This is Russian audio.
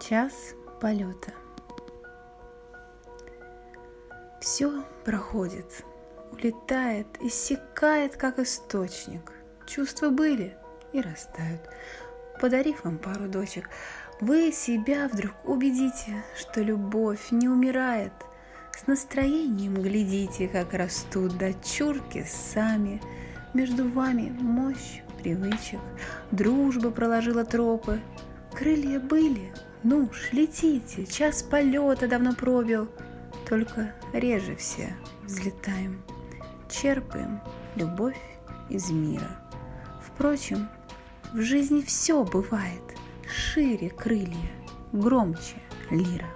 Час полета. Все проходит, улетает, иссякает, как источник. Чувства были и растают. Подарив вам пару дочек, вы себя вдруг убедите, что любовь не умирает. С настроением глядите, как растут дочурки сами. Между вами мощь привычек, дружба проложила тропы. Крылья были, ну ж, летите, час полета давно пробил. Только реже все взлетаем, черпаем любовь из мира. Впрочем, в жизни все бывает шире крылья, громче лира.